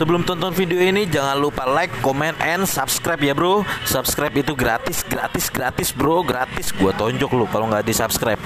Sebelum tonton video ini jangan lupa like, comment, and subscribe ya bro. Subscribe itu gratis, gratis, gratis bro, gratis. Gua tonjok lu kalau nggak di subscribe.